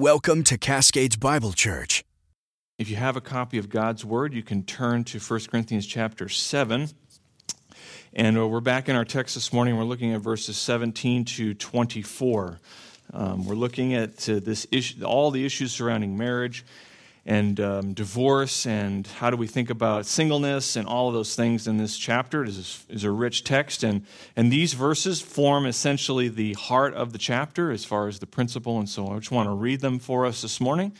Welcome to Cascades Bible Church. If you have a copy of God's Word, you can turn to 1 Corinthians chapter 7. And uh, we're back in our text this morning. We're looking at verses 17 to 24. Um, we're looking at uh, this issue, all the issues surrounding marriage and um, divorce and how do we think about singleness and all of those things in this chapter. It is is a rich text, and, and these verses form essentially the heart of the chapter as far as the principle. And so I just want to read them for us this morning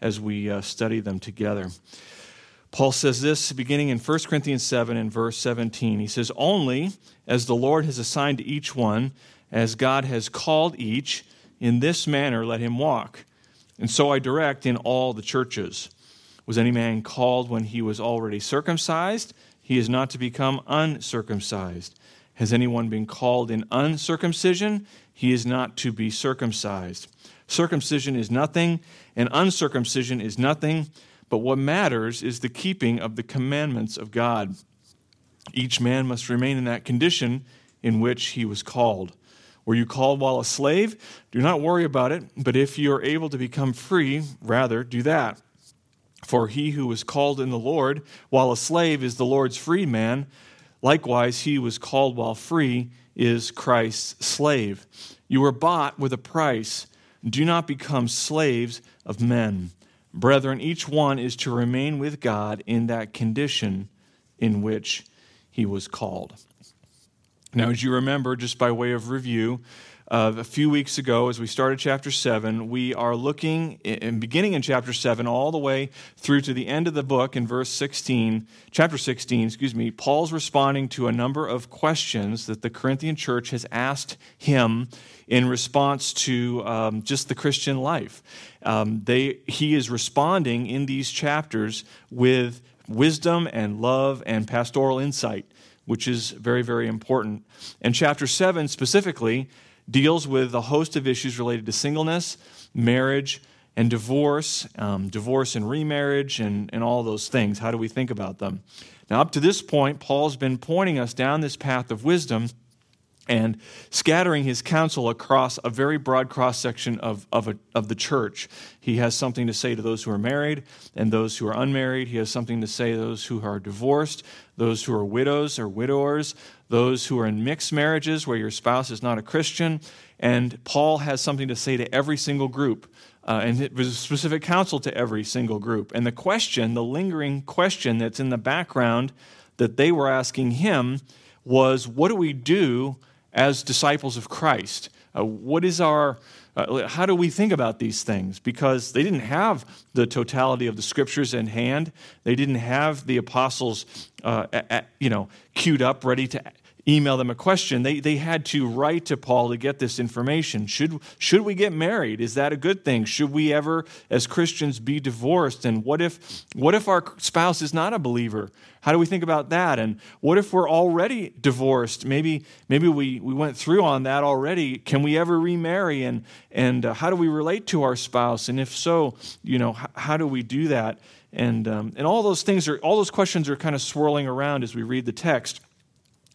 as we uh, study them together. Paul says this beginning in 1 Corinthians 7 and verse 17. He says, Only as the Lord has assigned to each one, as God has called each, in this manner let him walk. And so I direct in all the churches. Was any man called when he was already circumcised? He is not to become uncircumcised. Has anyone been called in uncircumcision? He is not to be circumcised. Circumcision is nothing, and uncircumcision is nothing, but what matters is the keeping of the commandments of God. Each man must remain in that condition in which he was called. Were you called while a slave? Do not worry about it, but if you are able to become free, rather do that. For he who was called in the Lord while a slave is the Lord's freedman. Likewise, he who was called while free is Christ's slave. You were bought with a price. Do not become slaves of men. Brethren, each one is to remain with God in that condition in which he was called. Now, as you remember, just by way of review, uh, a few weeks ago, as we started chapter 7, we are looking, in, beginning in chapter 7, all the way through to the end of the book in verse 16, chapter 16, excuse me, Paul's responding to a number of questions that the Corinthian church has asked him in response to um, just the Christian life. Um, they, he is responding in these chapters with wisdom and love and pastoral insight which is very, very important. And chapter 7 specifically deals with a host of issues related to singleness, marriage, and divorce, um, divorce and remarriage, and, and all those things. How do we think about them? Now, up to this point, Paul's been pointing us down this path of wisdom and scattering his counsel across a very broad cross section of, of, of the church. He has something to say to those who are married and those who are unmarried. He has something to say to those who are divorced, those who are widows or widowers, those who are in mixed marriages where your spouse is not a Christian. And Paul has something to say to every single group. Uh, and it was a specific counsel to every single group. And the question, the lingering question that's in the background that they were asking him was what do we do as disciples of Christ? Uh, what is our uh, how do we think about these things? Because they didn't have the totality of the scriptures in hand. They didn't have the apostles, uh, at, you know, queued up, ready to email them a question. They, they had to write to Paul to get this information. Should, should we get married? Is that a good thing? Should we ever, as Christians, be divorced? And what if, what if our spouse is not a believer? How do we think about that? And what if we're already divorced? Maybe, maybe we, we went through on that already. Can we ever remarry? And, and uh, how do we relate to our spouse? And if so, you know, how, how do we do that? And, um, and all those things are, all those questions are kind of swirling around as we read the text.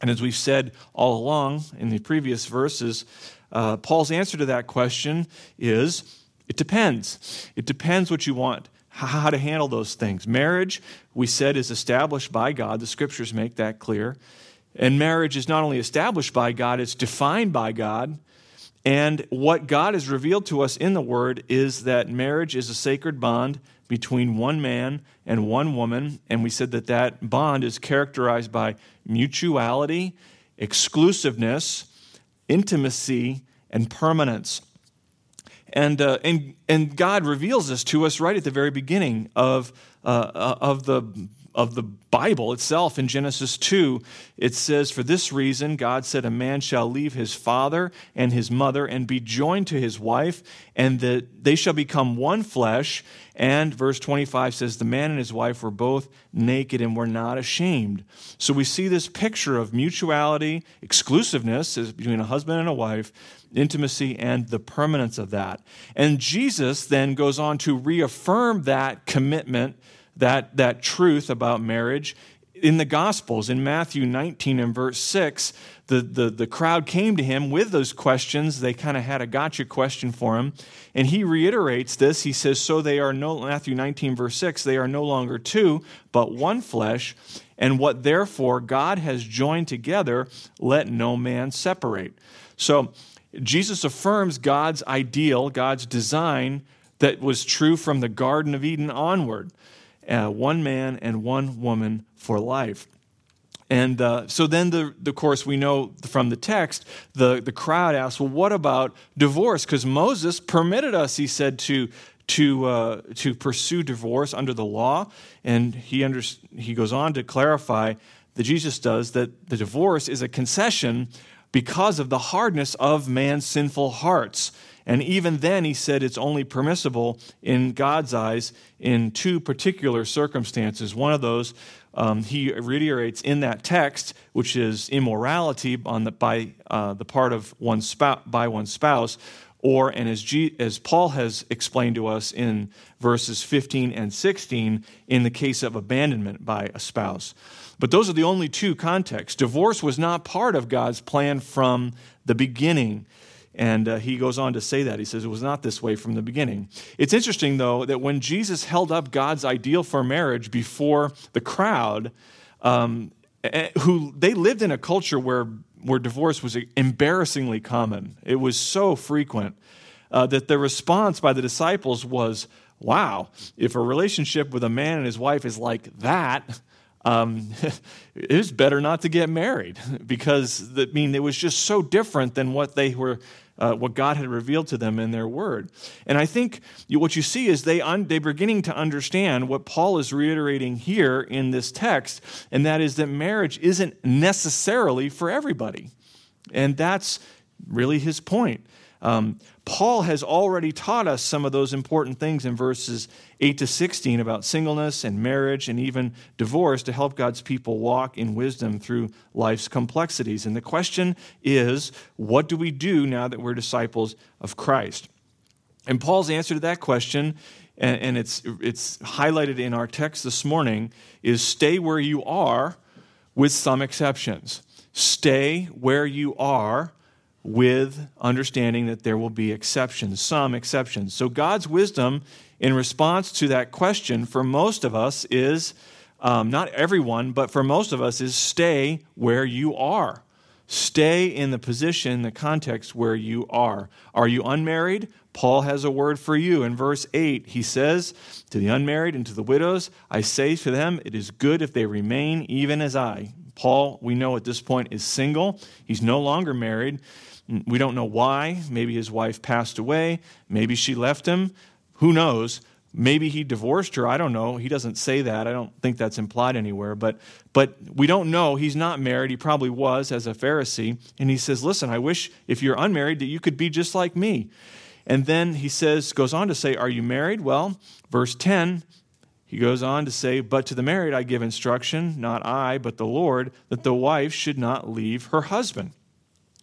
And as we've said all along in the previous verses, uh, Paul's answer to that question is it depends. It depends what you want, how to handle those things. Marriage, we said, is established by God. The scriptures make that clear. And marriage is not only established by God, it's defined by God. And what God has revealed to us in the Word is that marriage is a sacred bond between one man and one woman. And we said that that bond is characterized by mutuality, exclusiveness, intimacy, and permanence. And, uh, and, and God reveals this to us right at the very beginning of, uh, uh of the of the Bible itself in Genesis 2, it says, For this reason, God said, A man shall leave his father and his mother and be joined to his wife, and that they shall become one flesh. And verse 25 says, The man and his wife were both naked and were not ashamed. So we see this picture of mutuality, exclusiveness between a husband and a wife, intimacy, and the permanence of that. And Jesus then goes on to reaffirm that commitment that, that truth about marriage in the Gospels, in Matthew 19 and verse 6, the, the, the crowd came to him with those questions. They kind of had a gotcha question for him. And he reiterates this. He says, So they are no, Matthew 19, verse 6, they are no longer two, but one flesh. And what therefore God has joined together, let no man separate. So Jesus affirms God's ideal, God's design that was true from the Garden of Eden onward uh, one man and one woman for life. And uh, so then, the, the course we know from the text, the, the crowd asks, well, what about divorce? Because Moses permitted us, he said, to, to, uh, to pursue divorce under the law. And he, under, he goes on to clarify that Jesus does that the divorce is a concession because of the hardness of man's sinful hearts. And even then, he said it's only permissible in God's eyes in two particular circumstances. One of those um, he reiterates in that text, which is immorality on the, by uh, the part of one spouse, by spouse, or and as, G, as Paul has explained to us in verses 15 and 16, in the case of abandonment by a spouse. But those are the only two contexts. Divorce was not part of God's plan from the beginning. And uh, he goes on to say that. He says it was not this way from the beginning. It's interesting, though, that when Jesus held up God's ideal for marriage before the crowd, um, who they lived in a culture where, where divorce was embarrassingly common, it was so frequent uh, that the response by the disciples was, Wow, if a relationship with a man and his wife is like that, um, it was better not to get married because I mean it was just so different than what they were uh, what God had revealed to them in their word. And I think what you see is they un- they're beginning to understand what Paul is reiterating here in this text, and that is that marriage isn't necessarily for everybody. And that's really his point. Um, Paul has already taught us some of those important things in verses 8 to 16 about singleness and marriage and even divorce to help God's people walk in wisdom through life's complexities. And the question is what do we do now that we're disciples of Christ? And Paul's answer to that question, and it's, it's highlighted in our text this morning, is stay where you are with some exceptions. Stay where you are with understanding that there will be exceptions, some exceptions. So, God's wisdom in response to that question for most of us is um, not everyone, but for most of us, is stay where you are. Stay in the position, the context where you are. Are you unmarried? Paul has a word for you. In verse 8, he says, To the unmarried and to the widows, I say to them, it is good if they remain even as I. Paul, we know at this point, is single. He's no longer married. We don't know why. Maybe his wife passed away. Maybe she left him. Who knows? Maybe he divorced her. I don't know. He doesn't say that. I don't think that's implied anywhere. But, but we don't know. He's not married. He probably was as a Pharisee. And he says, Listen, I wish if you're unmarried that you could be just like me. And then he says, goes on to say, Are you married? Well, verse 10, he goes on to say, But to the married I give instruction, not I, but the Lord, that the wife should not leave her husband.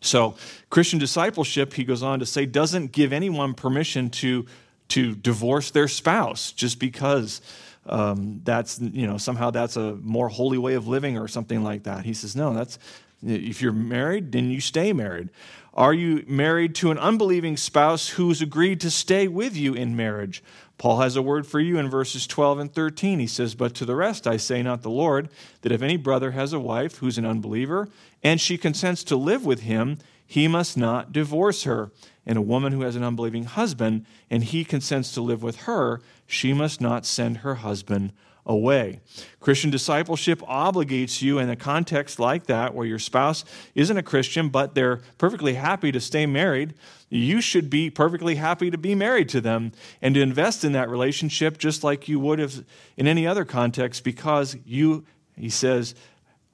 So, Christian discipleship, he goes on to say, doesn't give anyone permission to, to divorce their spouse just because um, that's, you know, somehow that's a more holy way of living or something like that. He says, no, that's, if you're married, then you stay married. Are you married to an unbelieving spouse who's agreed to stay with you in marriage? Paul has a word for you in verses 12 and 13. He says, But to the rest I say, not the Lord, that if any brother has a wife who's an unbeliever, and she consents to live with him, he must not divorce her. And a woman who has an unbelieving husband, and he consents to live with her, she must not send her husband away. Christian discipleship obligates you in a context like that, where your spouse isn't a Christian, but they're perfectly happy to stay married. You should be perfectly happy to be married to them and to invest in that relationship just like you would have in any other context because you, he says,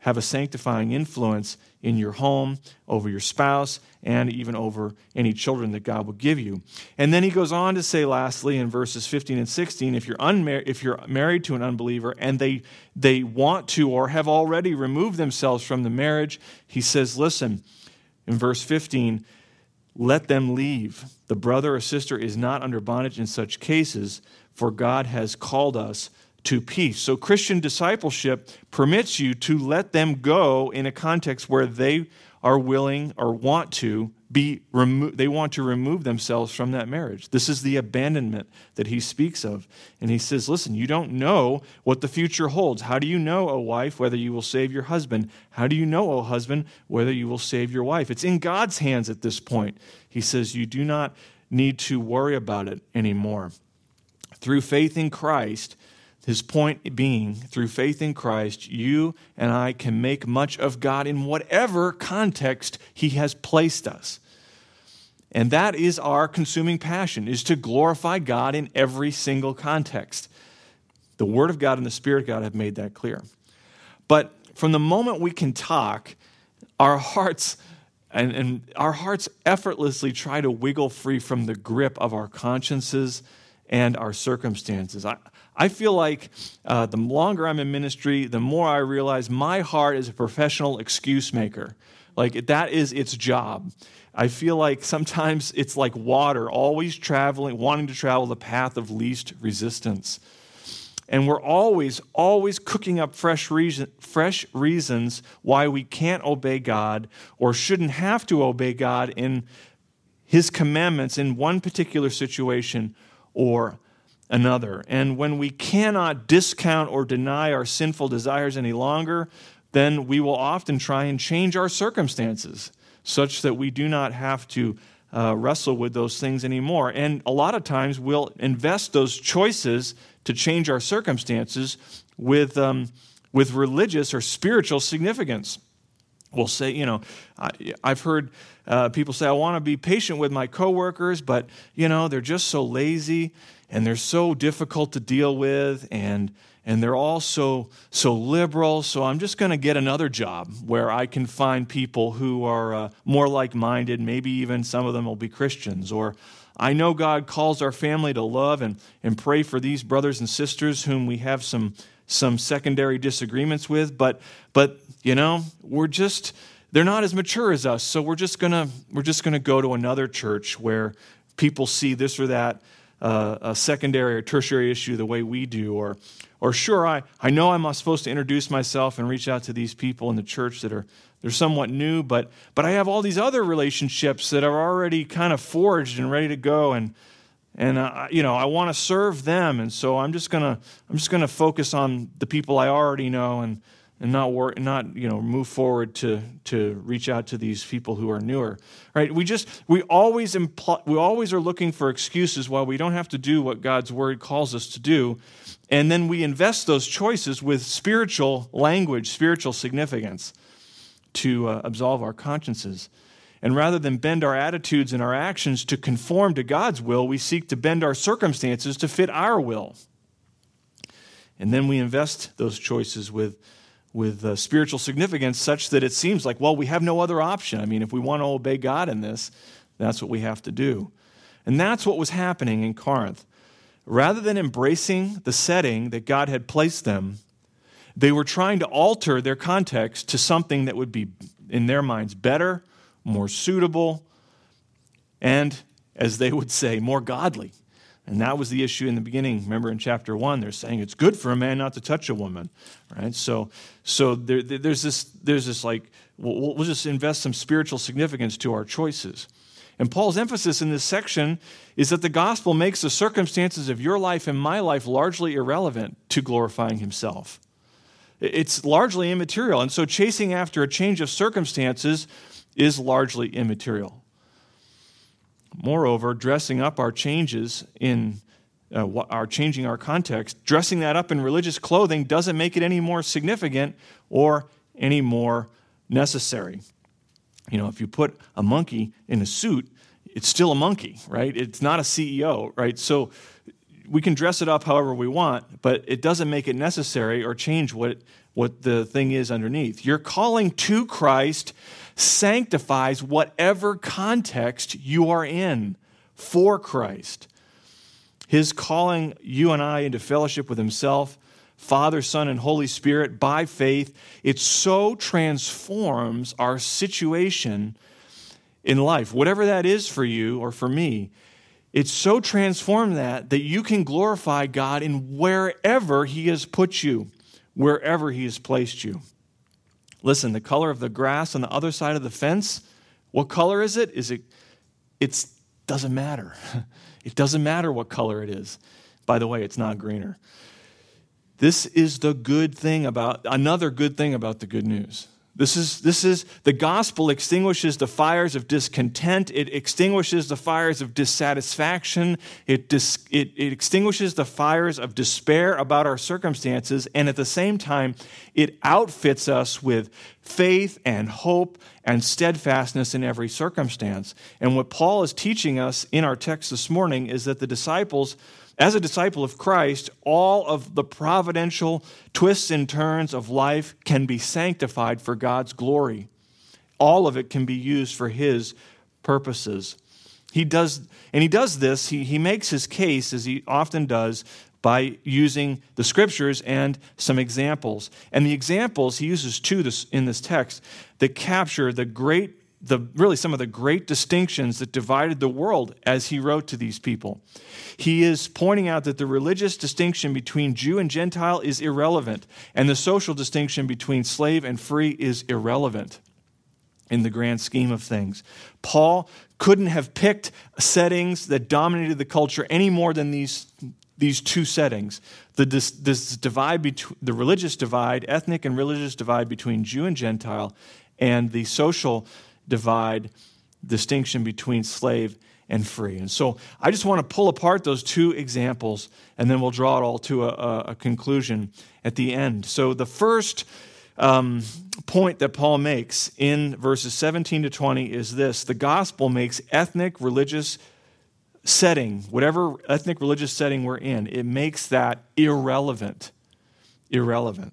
have a sanctifying influence in your home, over your spouse, and even over any children that God will give you. And then he goes on to say, lastly, in verses 15 and 16, if you're, unmar- if you're married to an unbeliever and they, they want to or have already removed themselves from the marriage, he says, listen, in verse 15, let them leave. The brother or sister is not under bondage in such cases, for God has called us to peace. So, Christian discipleship permits you to let them go in a context where they are willing or want to be remo- they want to remove themselves from that marriage. This is the abandonment that he speaks of. And he says, "Listen, you don't know what the future holds. How do you know, O wife, whether you will save your husband? How do you know, O husband, whether you will save your wife? It's in God's hands at this point." He says, "You do not need to worry about it anymore." Through faith in Christ, his point being, through faith in Christ, you and I can make much of God in whatever context He has placed us. And that is our consuming passion, is to glorify God in every single context. The Word of God and the Spirit of God have made that clear. But from the moment we can talk, our hearts and, and our hearts effortlessly try to wiggle free from the grip of our consciences and our circumstances. I, I feel like uh, the longer I'm in ministry, the more I realize my heart is a professional excuse maker. Like that is its job. I feel like sometimes it's like water, always traveling, wanting to travel the path of least resistance. And we're always, always cooking up fresh, reason, fresh reasons why we can't obey God or shouldn't have to obey God in His commandments in one particular situation or another. And when we cannot discount or deny our sinful desires any longer, then we will often try and change our circumstances such that we do not have to uh, wrestle with those things anymore. And a lot of times we'll invest those choices to change our circumstances with, um, with religious or spiritual significance. We'll say, you know, I, have heard uh, people say, I want to be patient with my coworkers, but, you know, they're just so lazy and they're so difficult to deal with and and they're all so so liberal. So i'm just going to get another job where i can find people who are uh, more like-minded. Maybe even some of them will be christians. Or i know god calls our family to love and, and pray for these brothers and sisters whom we have some some secondary disagreements with but but you know we're just they're not as mature as us. So we're just going to we're just going to go to another church where people see this or that a secondary or tertiary issue the way we do. Or, or sure, I, I know I'm supposed to introduce myself and reach out to these people in the church that are they're somewhat new, but, but I have all these other relationships that are already kind of forged and ready to go. And, and uh, you know, I want to serve them. And so I'm just to I'm just to focus on the people I already know and, and not work, not you know move forward to to reach out to these people who are newer right? We just we always impl- we always are looking for excuses while we don't have to do what god's word calls us to do and then we invest those choices with spiritual language spiritual significance to uh, absolve our consciences and rather than bend our attitudes and our actions to conform to god's will we seek to bend our circumstances to fit our will and then we invest those choices with with uh, spiritual significance such that it seems like, well, we have no other option. I mean, if we want to obey God in this, that's what we have to do. And that's what was happening in Corinth. Rather than embracing the setting that God had placed them, they were trying to alter their context to something that would be, in their minds, better, more suitable, and, as they would say, more godly. And that was the issue in the beginning. Remember in chapter one, they're saying it's good for a man not to touch a woman, right? So, so there, there's this, there's this like, we'll, we'll just invest some spiritual significance to our choices. And Paul's emphasis in this section is that the gospel makes the circumstances of your life and my life largely irrelevant to glorifying himself. It's largely immaterial. And so chasing after a change of circumstances is largely immaterial. Moreover, dressing up our changes in uh, our changing our context, dressing that up in religious clothing doesn't make it any more significant or any more necessary. You know, if you put a monkey in a suit, it's still a monkey, right? It's not a CEO, right? So we can dress it up however we want, but it doesn't make it necessary or change what, what the thing is underneath. You're calling to Christ sanctifies whatever context you are in for Christ. His calling you and I into fellowship with Himself, Father, Son, and Holy Spirit by faith, it so transforms our situation in life. Whatever that is for you or for me, it's so transformed that that you can glorify God in wherever he has put you, wherever he has placed you. Listen, the color of the grass on the other side of the fence, what color is it? Is it it doesn't matter. It doesn't matter what color it is. By the way, it's not greener. This is the good thing about another good thing about the good news. This is, this is the gospel extinguishes the fires of discontent. It extinguishes the fires of dissatisfaction. It, dis, it, it extinguishes the fires of despair about our circumstances. And at the same time, it outfits us with faith and hope and steadfastness in every circumstance. And what Paul is teaching us in our text this morning is that the disciples as a disciple of Christ, all of the providential twists and turns of life can be sanctified for God's glory. All of it can be used for His purposes. He does, and he does this, he, he makes his case, as he often does, by using the scriptures and some examples. And the examples he uses two this, in this text that capture the great the really some of the great distinctions that divided the world as he wrote to these people. He is pointing out that the religious distinction between Jew and Gentile is irrelevant, and the social distinction between slave and free is irrelevant in the grand scheme of things. Paul couldn't have picked settings that dominated the culture any more than these, these two settings. The, this, this divide between the religious divide, ethnic and religious divide between Jew and Gentile, and the social divide, distinction between slave and free. And so I just want to pull apart those two examples and then we'll draw it all to a, a conclusion at the end. So the first um, point that Paul makes in verses 17 to 20 is this the gospel makes ethnic religious setting, whatever ethnic religious setting we're in, it makes that irrelevant. Irrelevant.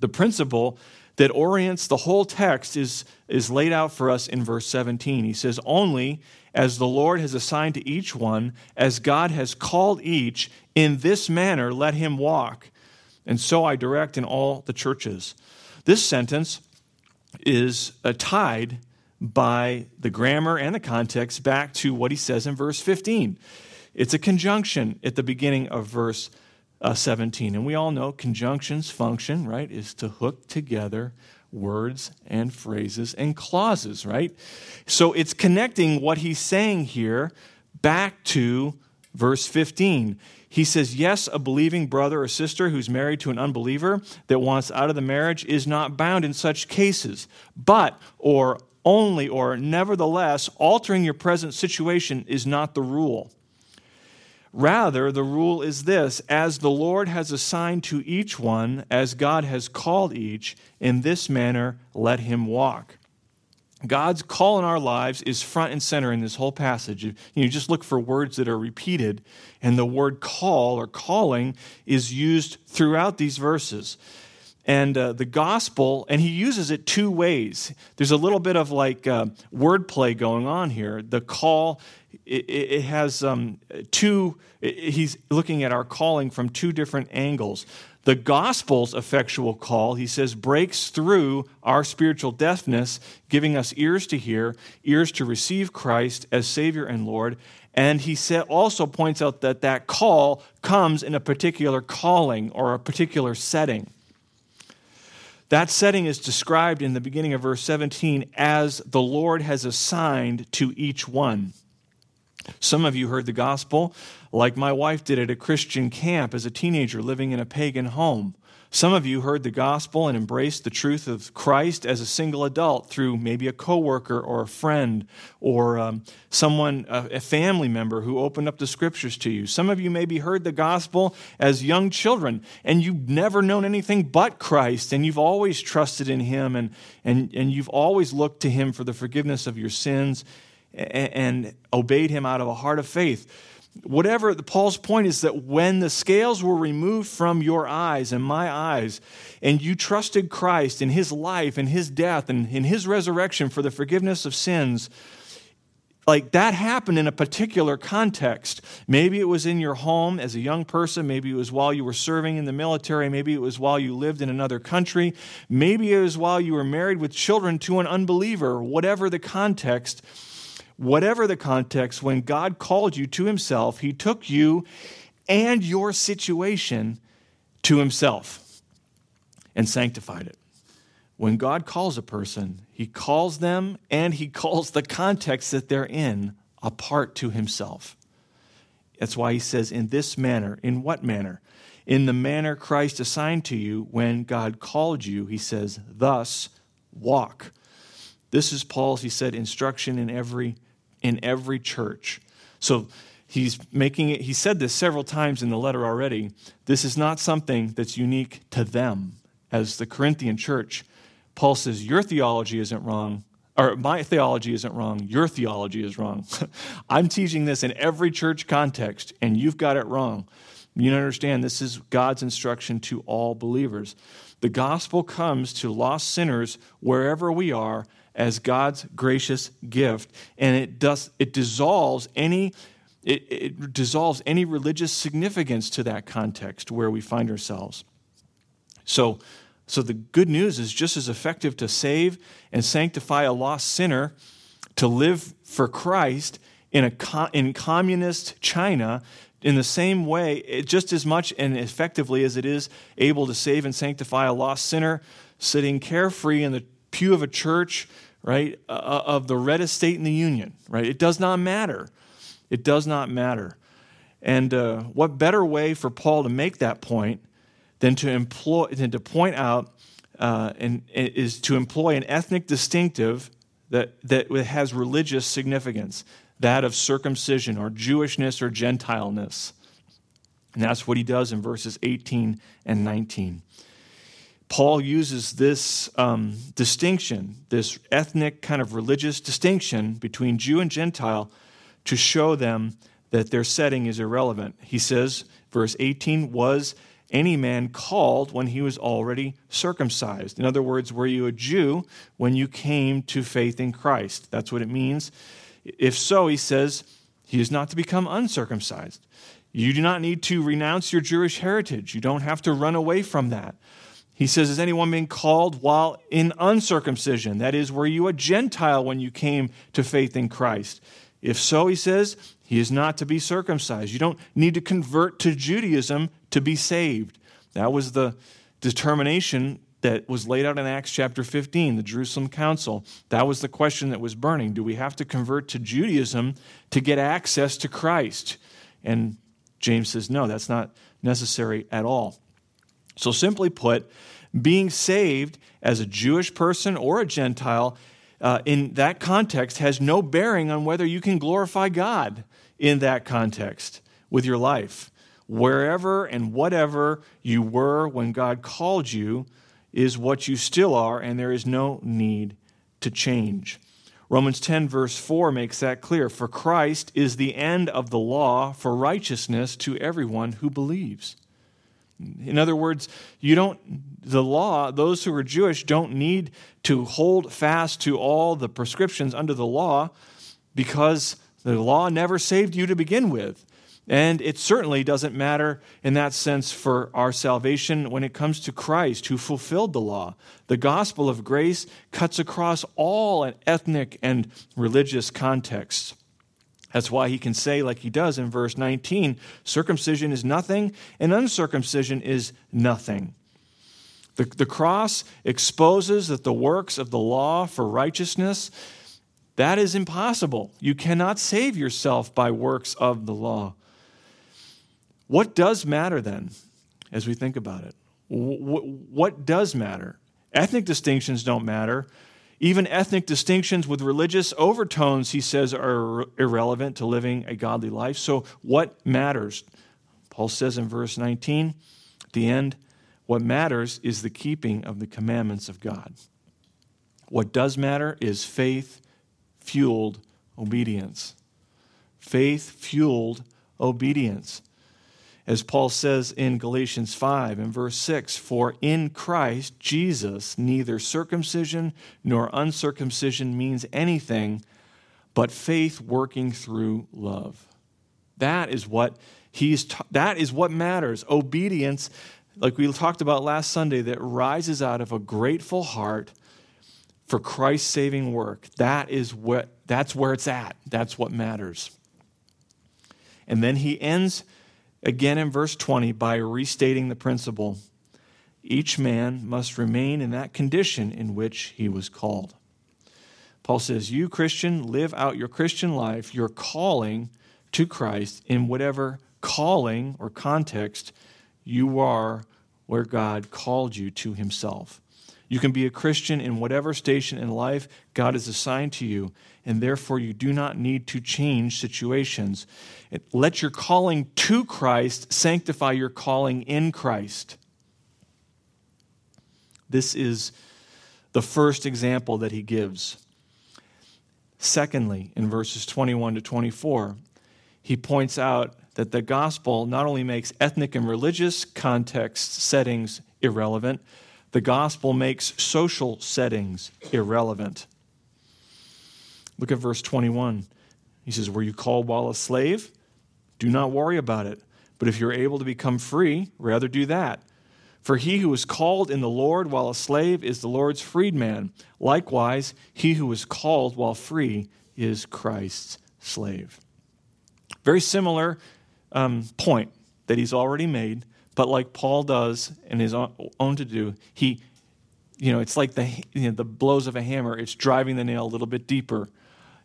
The principle that orients the whole text is, is laid out for us in verse 17. He says, Only as the Lord has assigned to each one, as God has called each, in this manner let him walk. And so I direct in all the churches. This sentence is uh, tied by the grammar and the context back to what he says in verse 15. It's a conjunction at the beginning of verse uh, 17. And we all know conjunctions function, right, is to hook together words and phrases and clauses, right? So it's connecting what he's saying here back to verse 15. He says, Yes, a believing brother or sister who's married to an unbeliever that wants out of the marriage is not bound in such cases, but, or only, or nevertheless, altering your present situation is not the rule. Rather, the rule is this as the Lord has assigned to each one, as God has called each, in this manner let him walk. God's call in our lives is front and center in this whole passage. You, just look for words that are repeated, and the word call or calling is used throughout these verses. And uh, the gospel, and he uses it two ways. There's a little bit of like uh, wordplay going on here. The call it, it has um, two, he's looking at our calling from two different angles. The gospel's effectual call, he says, breaks through our spiritual deafness, giving us ears to hear, ears to receive Christ as Savior and Lord. And he also points out that that call comes in a particular calling or a particular setting. That setting is described in the beginning of verse 17 as the Lord has assigned to each one. Some of you heard the gospel like my wife did at a Christian camp as a teenager living in a pagan home. Some of you heard the gospel and embraced the truth of Christ as a single adult through maybe a coworker or a friend or um, someone, a, a family member who opened up the scriptures to you. Some of you maybe heard the gospel as young children and you've never known anything but Christ and you've always trusted in Him and, and, and you've always looked to Him for the forgiveness of your sins and obeyed him out of a heart of faith. Whatever, Paul's point is that when the scales were removed from your eyes and my eyes, and you trusted Christ in his life and his death and in his resurrection for the forgiveness of sins, like that happened in a particular context. Maybe it was in your home as a young person. Maybe it was while you were serving in the military. Maybe it was while you lived in another country. Maybe it was while you were married with children to an unbeliever. Whatever the context, whatever the context, when God called you to himself, he took you and your situation to himself and sanctified it. When God calls a person, he calls them and he calls the context that they're in apart to himself. That's why he says, in this manner. In what manner? In the manner Christ assigned to you when God called you, he says, thus walk. This is Paul's, he said, instruction in every in every church. So he's making it, he said this several times in the letter already. This is not something that's unique to them as the Corinthian church. Paul says, Your theology isn't wrong, or my theology isn't wrong, your theology is wrong. I'm teaching this in every church context, and you've got it wrong. You understand this is God's instruction to all believers. The gospel comes to lost sinners wherever we are as God's gracious gift, and it does it dissolves any it, it dissolves any religious significance to that context where we find ourselves. So, so the good news is just as effective to save and sanctify a lost sinner to live for Christ in a in communist China in the same way, just as much and effectively as it is able to save and sanctify a lost sinner sitting carefree in the pew of a church right, uh, uh, of the reddest state in the Union, right? It does not matter. It does not matter. And uh, what better way for Paul to make that point than to employ, than to point out uh, and, and is to employ an ethnic distinctive that, that has religious significance, that of circumcision or Jewishness or Gentileness. And that's what he does in verses 18 and 19. Paul uses this um, distinction, this ethnic kind of religious distinction between Jew and Gentile, to show them that their setting is irrelevant. He says, verse 18, was any man called when he was already circumcised? In other words, were you a Jew when you came to faith in Christ? That's what it means. If so, he says, he is not to become uncircumcised. You do not need to renounce your Jewish heritage. You don't have to run away from that. He says, Is anyone being called while in uncircumcision? That is, were you a Gentile when you came to faith in Christ? If so, he says, he is not to be circumcised. You don't need to convert to Judaism to be saved. That was the determination that was laid out in Acts chapter 15, the Jerusalem Council. That was the question that was burning. Do we have to convert to Judaism to get access to Christ? And James says, no, that's not necessary at all. So, simply put, being saved as a Jewish person or a Gentile uh, in that context has no bearing on whether you can glorify God in that context with your life. Wherever and whatever you were when God called you is what you still are, and there is no need to change. Romans 10, verse 4 makes that clear. For Christ is the end of the law for righteousness to everyone who believes. In other words, you don't, the law, those who are Jewish don't need to hold fast to all the prescriptions under the law because the law never saved you to begin with. And it certainly doesn't matter in that sense for our salvation when it comes to Christ who fulfilled the law. The gospel of grace cuts across all ethnic and religious contexts. That's why he can say, like he does in verse 19, circumcision is nothing and uncircumcision is nothing. The, the cross exposes that the works of the law for righteousness, that is impossible. You cannot save yourself by works of the law. What does matter then, as we think about it? What, what does matter? Ethnic distinctions don't matter. Even ethnic distinctions with religious overtones, he says, are irrelevant to living a godly life. So, what matters? Paul says in verse 19, at the end, what matters is the keeping of the commandments of God. What does matter is faith fueled obedience. Faith fueled obedience as Paul says in Galatians 5 and verse 6 For in Christ Jesus, neither circumcision nor uncircumcision means anything but faith working through love. That is what he's ta- that is what matters. Obedience, like we talked about last Sunday, that rises out of a grateful heart for Christ's saving work. That is what That's where it's at. That's what matters. And then he ends again in verse 20 by restating the principle each man must remain in that condition in which he was called. Paul says, You, Christian, live out your Christian life, your calling to Christ in whatever calling or context you are where God called you to himself. You can be a Christian in whatever station in life God has assigned to you, and therefore you do not need to change situations. Let your calling to Christ sanctify your calling in Christ. This is the first example that he gives. Secondly, in verses 21 to 24, he points out that the gospel not only makes ethnic and religious context settings irrelevant, the gospel makes social settings irrelevant. Look at verse 21. He says, Were you called while a slave? Do not worry about it. But if you're able to become free, rather do that. For he who is called in the Lord while a slave is the Lord's freedman. Likewise, he who is called while free is Christ's slave. Very similar um, point that he's already made, but like Paul does in his own to do, he, you know, it's like the, you know, the blows of a hammer. It's driving the nail a little bit deeper.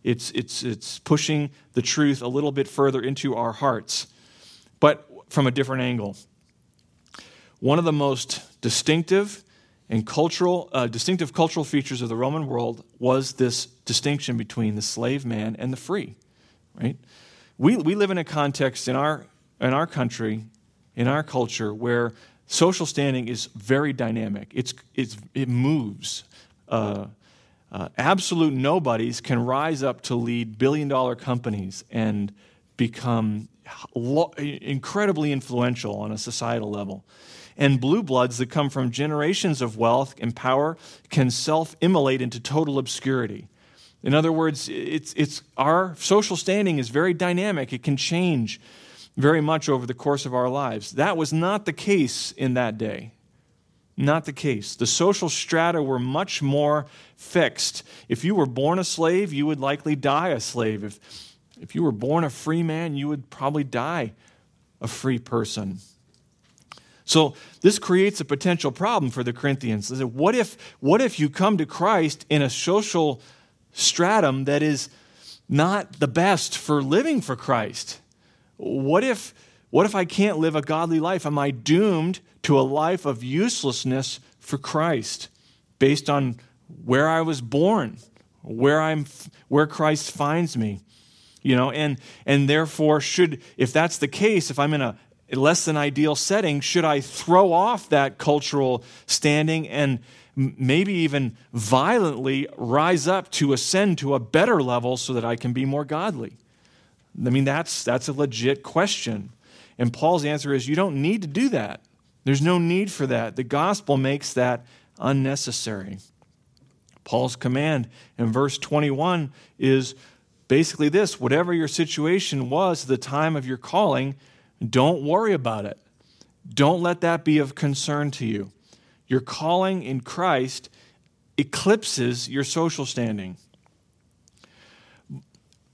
It's, it's, it's pushing the truth a little bit further into our hearts, but from a different angle. One of the most distinctive and cultural, uh, distinctive cultural features of the Roman world was this distinction between the slave man and the free, right? We, we live in a context in our, in our country in our culture where social standing is very dynamic. It's, it's, it moves. Uh, uh, absolute nobodies can rise up to lead billion dollar companies and become lo- incredibly influential on a societal level. And blue bloods that come from generations of wealth and power can self immolate into total obscurity. In other words, it's, it's, our social standing is very dynamic, it can change very much over the course of our lives. That was not the case in that day. Not the case. The social strata were much more fixed. If you were born a slave, you would likely die a slave. If, if you were born a free man, you would probably die a free person. So this creates a potential problem for the Corinthians. What if, what if you come to Christ in a social stratum that is not the best for living for Christ? What if, what if I can't live a godly life? Am I doomed to a life of uselessness for Christ based on where I was born, where, I'm, where Christ finds me? You know, and, and therefore, should, if that's the case, if I'm in a less than ideal setting, should I throw off that cultural standing and maybe even violently rise up to ascend to a better level so that I can be more godly? I mean, that's, that's a legit question. And Paul's answer is you don't need to do that. There's no need for that. The gospel makes that unnecessary. Paul's command in verse 21 is basically this whatever your situation was at the time of your calling, don't worry about it. Don't let that be of concern to you. Your calling in Christ eclipses your social standing.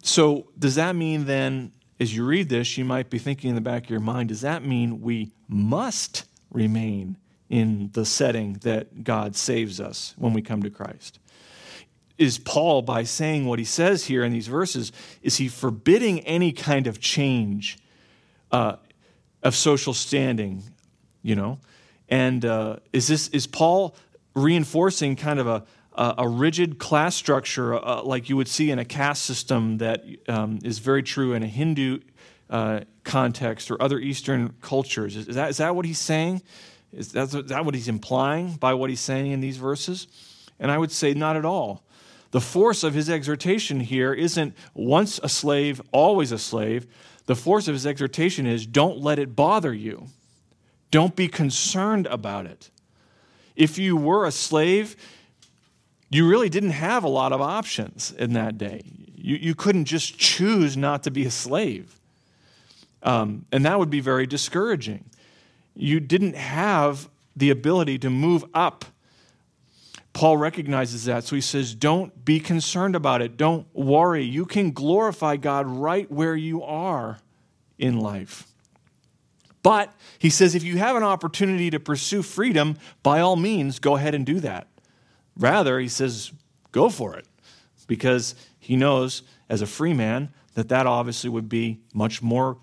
So, does that mean then, as you read this, you might be thinking in the back of your mind, does that mean we must remain in the setting that God saves us when we come to Christ? Is Paul, by saying what he says here in these verses, is he forbidding any kind of change uh, of social standing? You know, and uh, is this is Paul reinforcing kind of a uh, a rigid class structure uh, like you would see in a caste system that um, is very true in a Hindu uh, context or other Eastern cultures. Is, that, is that what he's saying? Is that, is that what he's implying by what he's saying in these verses? And I would say not at all. The force of his exhortation here isn't once a slave, always a slave. The force of his exhortation is don't let it bother you. Don't be concerned about it. If you were a slave, you really didn't have a lot of options in that day. You, you couldn't just choose not to be a slave. Um, and that would be very discouraging. You didn't have the ability to move up. Paul recognizes that. So he says, Don't be concerned about it. Don't worry. You can glorify God right where you are in life. But he says, if you have an opportunity to pursue freedom, by all means, go ahead and do that. Rather, he says, go for it. Because he knows, as a free man, that that obviously would be much more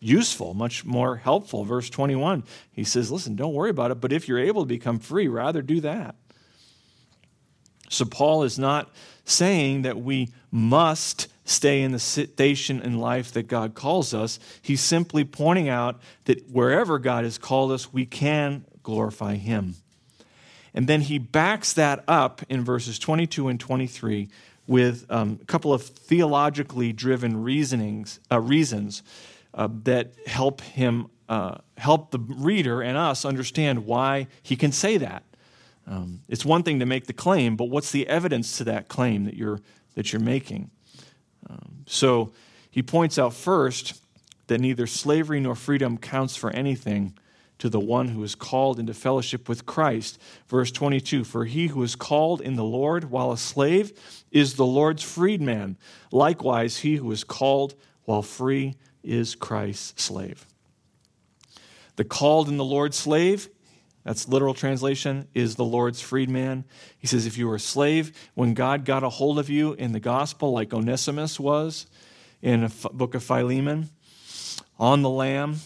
useful, much more helpful. Verse 21, he says, listen, don't worry about it, but if you're able to become free, rather do that. So, Paul is not saying that we must stay in the station in life that God calls us. He's simply pointing out that wherever God has called us, we can glorify Him. And then he backs that up in verses 22 and 23 with um, a couple of theologically driven reasonings, uh, reasons uh, that help him uh, help the reader and us understand why he can say that. Um, it's one thing to make the claim, but what's the evidence to that claim that you're that you're making? Um, so he points out first that neither slavery nor freedom counts for anything to the one who is called into fellowship with Christ. Verse 22 For he who is called in the Lord while a slave is the Lord's freedman. Likewise, he who is called while free is Christ's slave. The called in the Lord's slave, that's literal translation, is the Lord's freedman. He says, if you were a slave, when God got a hold of you in the gospel, like Onesimus was in the book of Philemon, on the lam,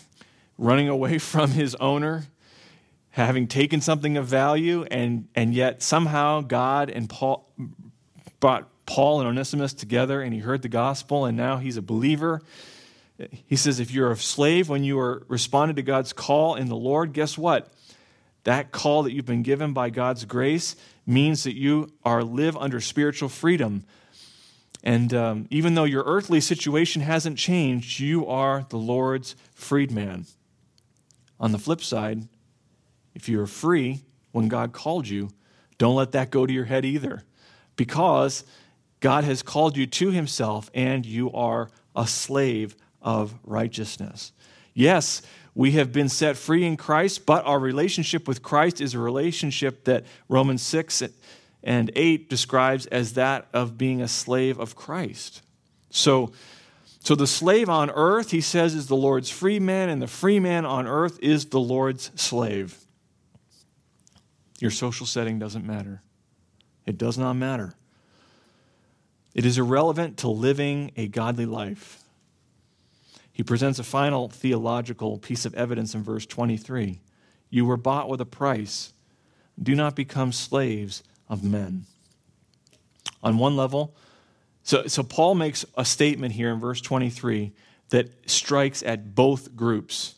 running away from his owner, having taken something of value, and, and yet somehow God and Paul brought Paul and Onesimus together, and he heard the gospel, and now he's a believer. He says, if you're a slave when you are responded to God's call in the Lord, guess what? That call that you've been given by God's grace means that you are live under spiritual freedom. And um, even though your earthly situation hasn't changed, you are the Lord's freedman. On the flip side, if you're free when God called you, don't let that go to your head either. Because God has called you to himself and you are a slave of righteousness. Yes, we have been set free in Christ, but our relationship with Christ is a relationship that Romans 6 and 8 describes as that of being a slave of Christ. So, so the slave on earth, he says, is the Lord's free man, and the free man on earth is the Lord's slave. Your social setting doesn't matter. It does not matter. It is irrelevant to living a godly life. He presents a final theological piece of evidence in verse 23 You were bought with a price. Do not become slaves of men. On one level, so, so Paul makes a statement here in verse 23 that strikes at both groups.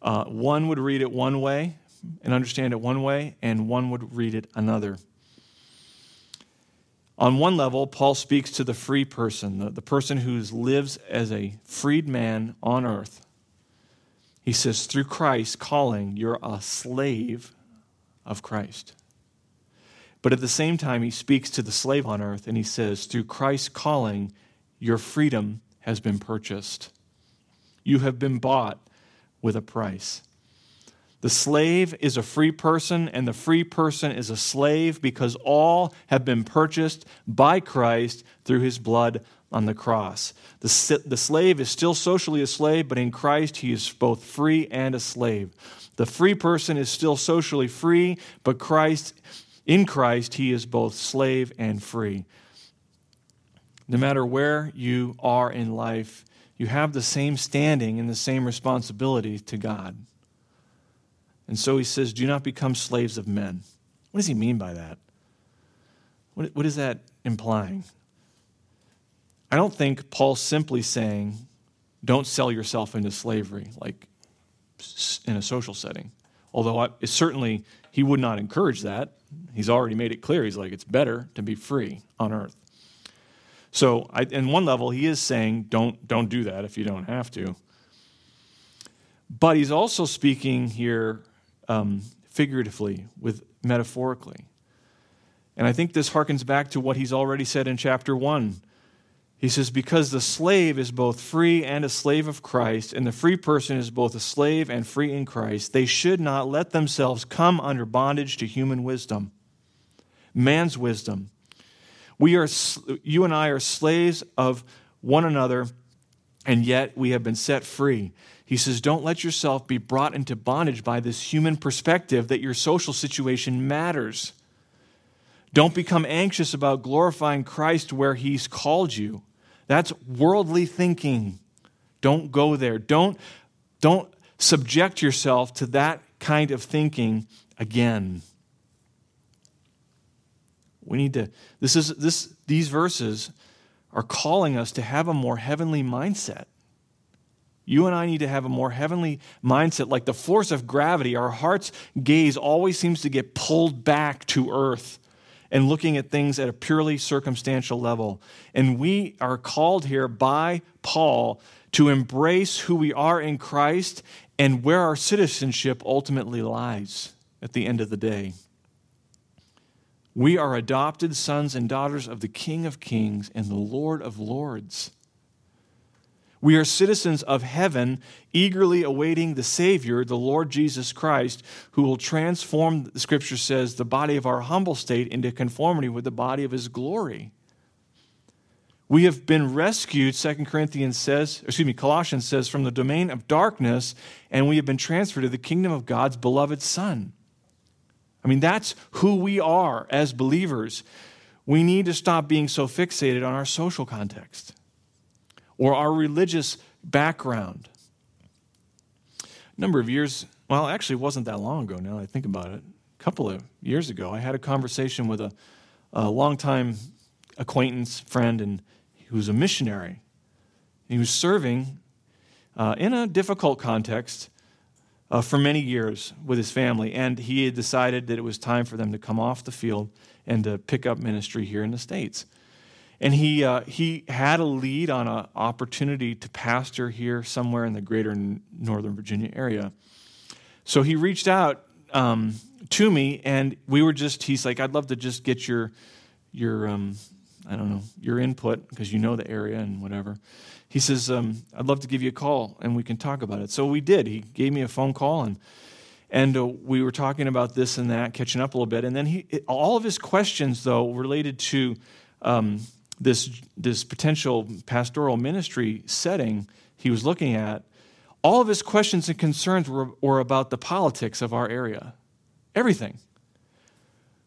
Uh, one would read it one way and understand it one way, and one would read it another. On one level, Paul speaks to the free person, the, the person who lives as a freed man on earth. He says, through Christ calling, you're a slave of Christ. But at the same time, he speaks to the slave on earth and he says, Through Christ's calling, your freedom has been purchased. You have been bought with a price. The slave is a free person, and the free person is a slave because all have been purchased by Christ through his blood on the cross. The, the slave is still socially a slave, but in Christ he is both free and a slave. The free person is still socially free, but Christ in Christ, he is both slave and free. No matter where you are in life, you have the same standing and the same responsibility to God. And so he says, Do not become slaves of men. What does he mean by that? What, what is that implying? I don't think Paul's simply saying, Don't sell yourself into slavery, like in a social setting. Although I, certainly he would not encourage that. He's already made it clear. He's like, it's better to be free on earth. So, I, in one level, he is saying, don't, don't do that if you don't have to. But he's also speaking here um, figuratively, with metaphorically. And I think this harkens back to what he's already said in chapter 1 he says, Because the slave is both free and a slave of Christ, and the free person is both a slave and free in Christ, they should not let themselves come under bondage to human wisdom. man's wisdom. We are, you and I are slaves of one another, and yet we have been set free. He says, Don't let yourself be brought into bondage by this human perspective that your social situation matters. Don't become anxious about glorifying Christ where He's called you. That's worldly thinking. Don't go there. Don't, don't subject yourself to that kind of thinking again. We need to, this is, this, these verses are calling us to have a more heavenly mindset. You and I need to have a more heavenly mindset. Like the force of gravity, our heart's gaze always seems to get pulled back to earth and looking at things at a purely circumstantial level. And we are called here by Paul to embrace who we are in Christ and where our citizenship ultimately lies at the end of the day. We are adopted sons and daughters of the King of Kings and the Lord of Lords. We are citizens of heaven, eagerly awaiting the Savior, the Lord Jesus Christ, who will transform, the scripture says, the body of our humble state into conformity with the body of his glory. We have been rescued, 2 Corinthians says, excuse me, Colossians says, from the domain of darkness, and we have been transferred to the kingdom of God's beloved Son. I mean, that's who we are as believers. We need to stop being so fixated on our social context or our religious background. A number of years, well, actually, it wasn't that long ago now I think about it. A couple of years ago, I had a conversation with a, a longtime acquaintance, friend, and he was a missionary. He was serving uh, in a difficult context uh, for many years with his family, and he had decided that it was time for them to come off the field and to pick up ministry here in the States. And he, uh, he had a lead on an opportunity to pastor here somewhere in the greater Northern Virginia area. So he reached out um, to me, and we were just, he's like, I'd love to just get your, your um, I don't know, your input because you know the area and whatever. He says, um, I'd love to give you a call and we can talk about it. So we did. He gave me a phone call and and uh, we were talking about this and that, catching up a little bit. And then he, all of his questions, though, related to um, this, this potential pastoral ministry setting he was looking at, all of his questions and concerns were, were about the politics of our area. Everything.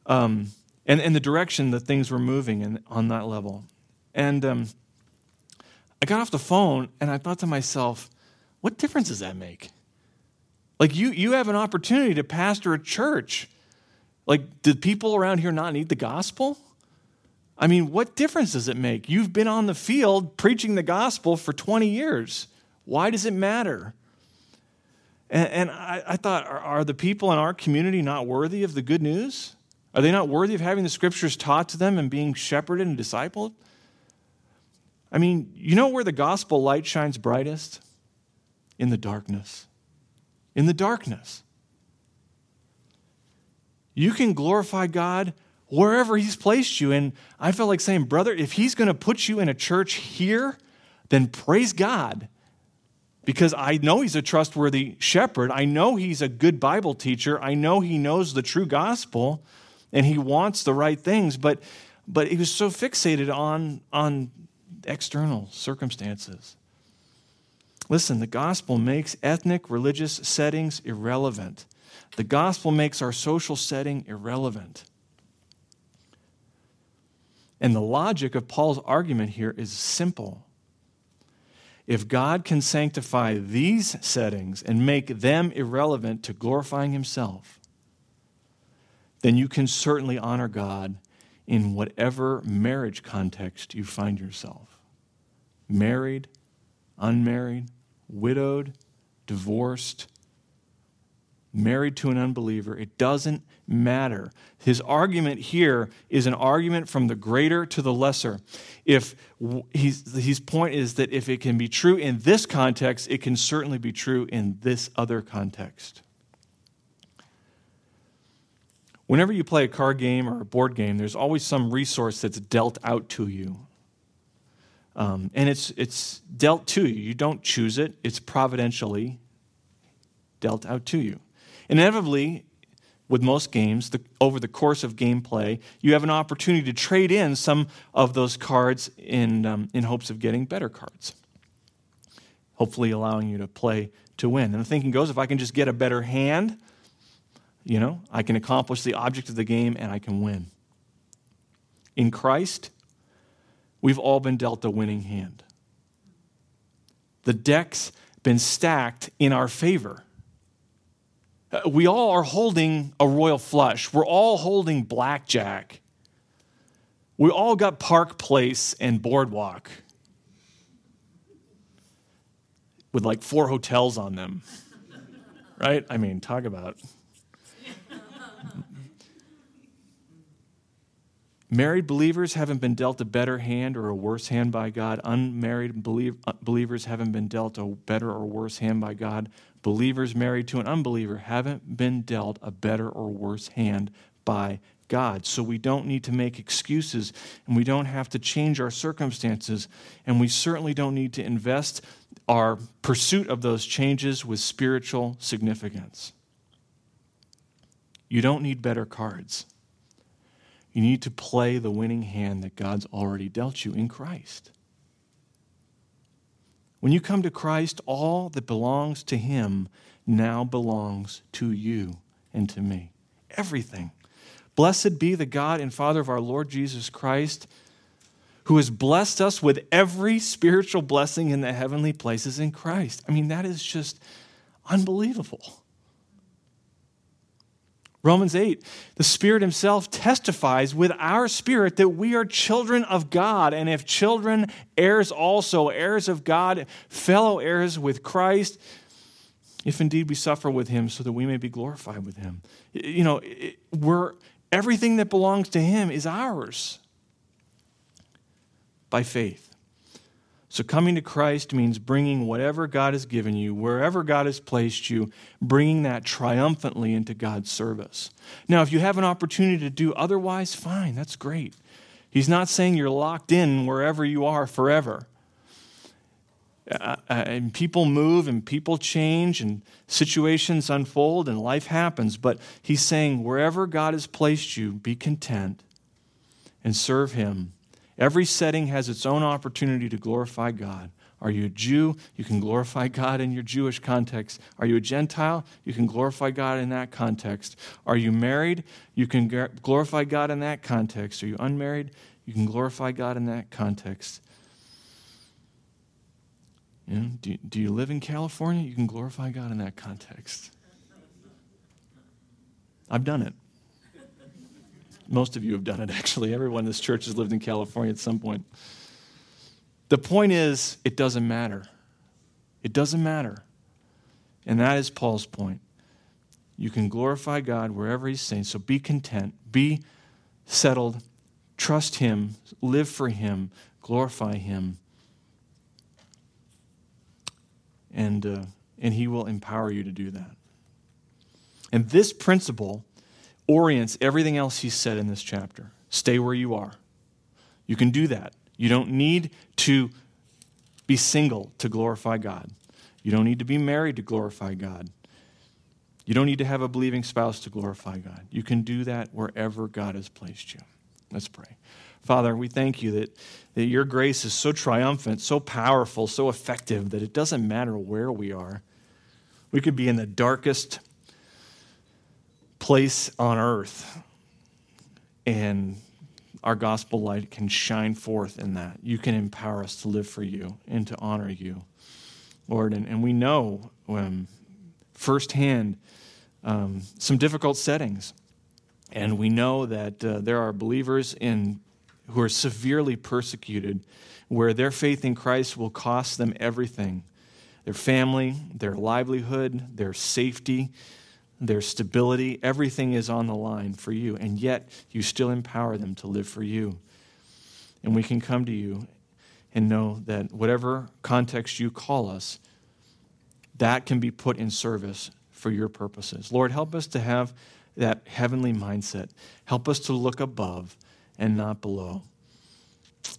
Um, and, and the direction that things were moving in, on that level. And um, I got off the phone and I thought to myself, what difference does that make? Like, you, you have an opportunity to pastor a church. Like, do people around here not need the gospel? I mean, what difference does it make? You've been on the field preaching the gospel for 20 years. Why does it matter? And, and I, I, thought, are, are the people in our community not worthy of the good news? Are they not worthy of having the scriptures taught to them and being shepherded and discipled? I mean, you know where the gospel light shines brightest? In the darkness. In the darkness. You can glorify God wherever He's placed you. And I felt like saying, brother, if He's going to put you in a church here, then praise God. Because I know He's a trustworthy shepherd. I know He's a good Bible teacher. I know He knows the true gospel and He wants the right things. But, but He was so fixated on, on external circumstances. Listen, the gospel makes ethnic, religious settings irrelevant. The gospel makes our social setting irrelevant. And the logic of Paul's argument here is simple. If God can sanctify these settings and make them irrelevant to glorifying Himself, then you can certainly honor God in whatever marriage context you find yourself married, unmarried, widowed, divorced, married to an unbeliever. It doesn't matter. His argument here is an argument from the greater to the lesser. If he's, his point is that if it can be true in this context, it can certainly be true in this other context. Whenever you play a card game or a board game, there's always some resource that's dealt out to you. Um, and it's, it's dealt to you. You don't choose it, it's providentially dealt out to you. Inevitably, with most games, the, over the course of gameplay, you have an opportunity to trade in some of those cards in, um, in hopes of getting better cards, hopefully allowing you to play to win. And the thinking goes if I can just get a better hand, you know, I can accomplish the object of the game and I can win. In Christ, we've all been dealt a winning hand. The deck's been stacked in our favor. Uh, we all are holding a royal flush. We're all holding blackjack. We all got Park Place and Boardwalk with like four hotels on them. Right? I mean, talk about. Married believers haven't been dealt a better hand or a worse hand by God. Unmarried uh, believers haven't been dealt a better or worse hand by God believers married to an unbeliever haven't been dealt a better or worse hand by God. So we don't need to make excuses and we don't have to change our circumstances. And we certainly don't need to invest our pursuit of those changes with spiritual significance. You don't need better cards. You need to play the winning hand that God's already dealt you in Christ. When you come to Christ, all that belongs to Him now belongs to you and to me. Everything. Blessed be the God and Father of our Lord Jesus Christ, who has blessed us with every spiritual blessing in the heavenly places in Christ. I mean, that is just unbelievable. Romans 8, the Spirit Himself testifies with our spirit that we are children of God, and if children, heirs also, heirs of God, fellow heirs with Christ, if indeed we suffer with Him, so that we may be glorified with Him. You know, we're, everything that belongs to Him is ours by faith. So, coming to Christ means bringing whatever God has given you, wherever God has placed you, bringing that triumphantly into God's service. Now, if you have an opportunity to do otherwise, fine, that's great. He's not saying you're locked in wherever you are forever. Uh, uh, and people move and people change and situations unfold and life happens. But he's saying, wherever God has placed you, be content and serve Him Every setting has its own opportunity to glorify God. Are you a Jew? You can glorify God in your Jewish context. Are you a Gentile? You can glorify God in that context. Are you married? You can glorify God in that context. Are you unmarried? You can glorify God in that context. You know, do, do you live in California? You can glorify God in that context. I've done it. Most of you have done it, actually. Everyone in this church has lived in California at some point. The point is, it doesn't matter. It doesn't matter. And that is Paul's point. You can glorify God wherever He's saying. So be content, be settled, trust Him, live for Him, glorify Him. And, uh, and He will empower you to do that. And this principle orients everything else he said in this chapter. Stay where you are. You can do that. You don't need to be single to glorify God. You don't need to be married to glorify God. You don't need to have a believing spouse to glorify God. You can do that wherever God has placed you. Let's pray. Father, we thank you that, that your grace is so triumphant, so powerful, so effective that it doesn't matter where we are. We could be in the darkest place on earth. And our gospel light can shine forth in that. You can empower us to live for you and to honor you, Lord. And, and we know um, firsthand um, some difficult settings. And we know that uh, there are believers in, who are severely persecuted, where their faith in Christ will cost them everything their family, their livelihood, their safety, their stability, everything is on the line for you, and yet you still empower them to live for you. And we can come to you and know that whatever context you call us, that can be put in service for your purposes. Lord, help us to have that heavenly mindset. Help us to look above and not below.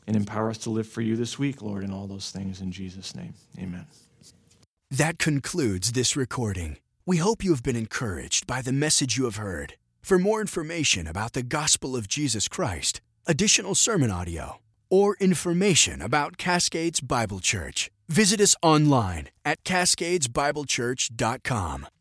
And empower us to live for you this week, Lord, in all those things. In Jesus' name, amen. That concludes this recording. We hope you have been encouraged by the message you have heard. For more information about the gospel of Jesus Christ, additional sermon audio, or information about Cascades Bible Church, visit us online at cascadesbiblechurch.com.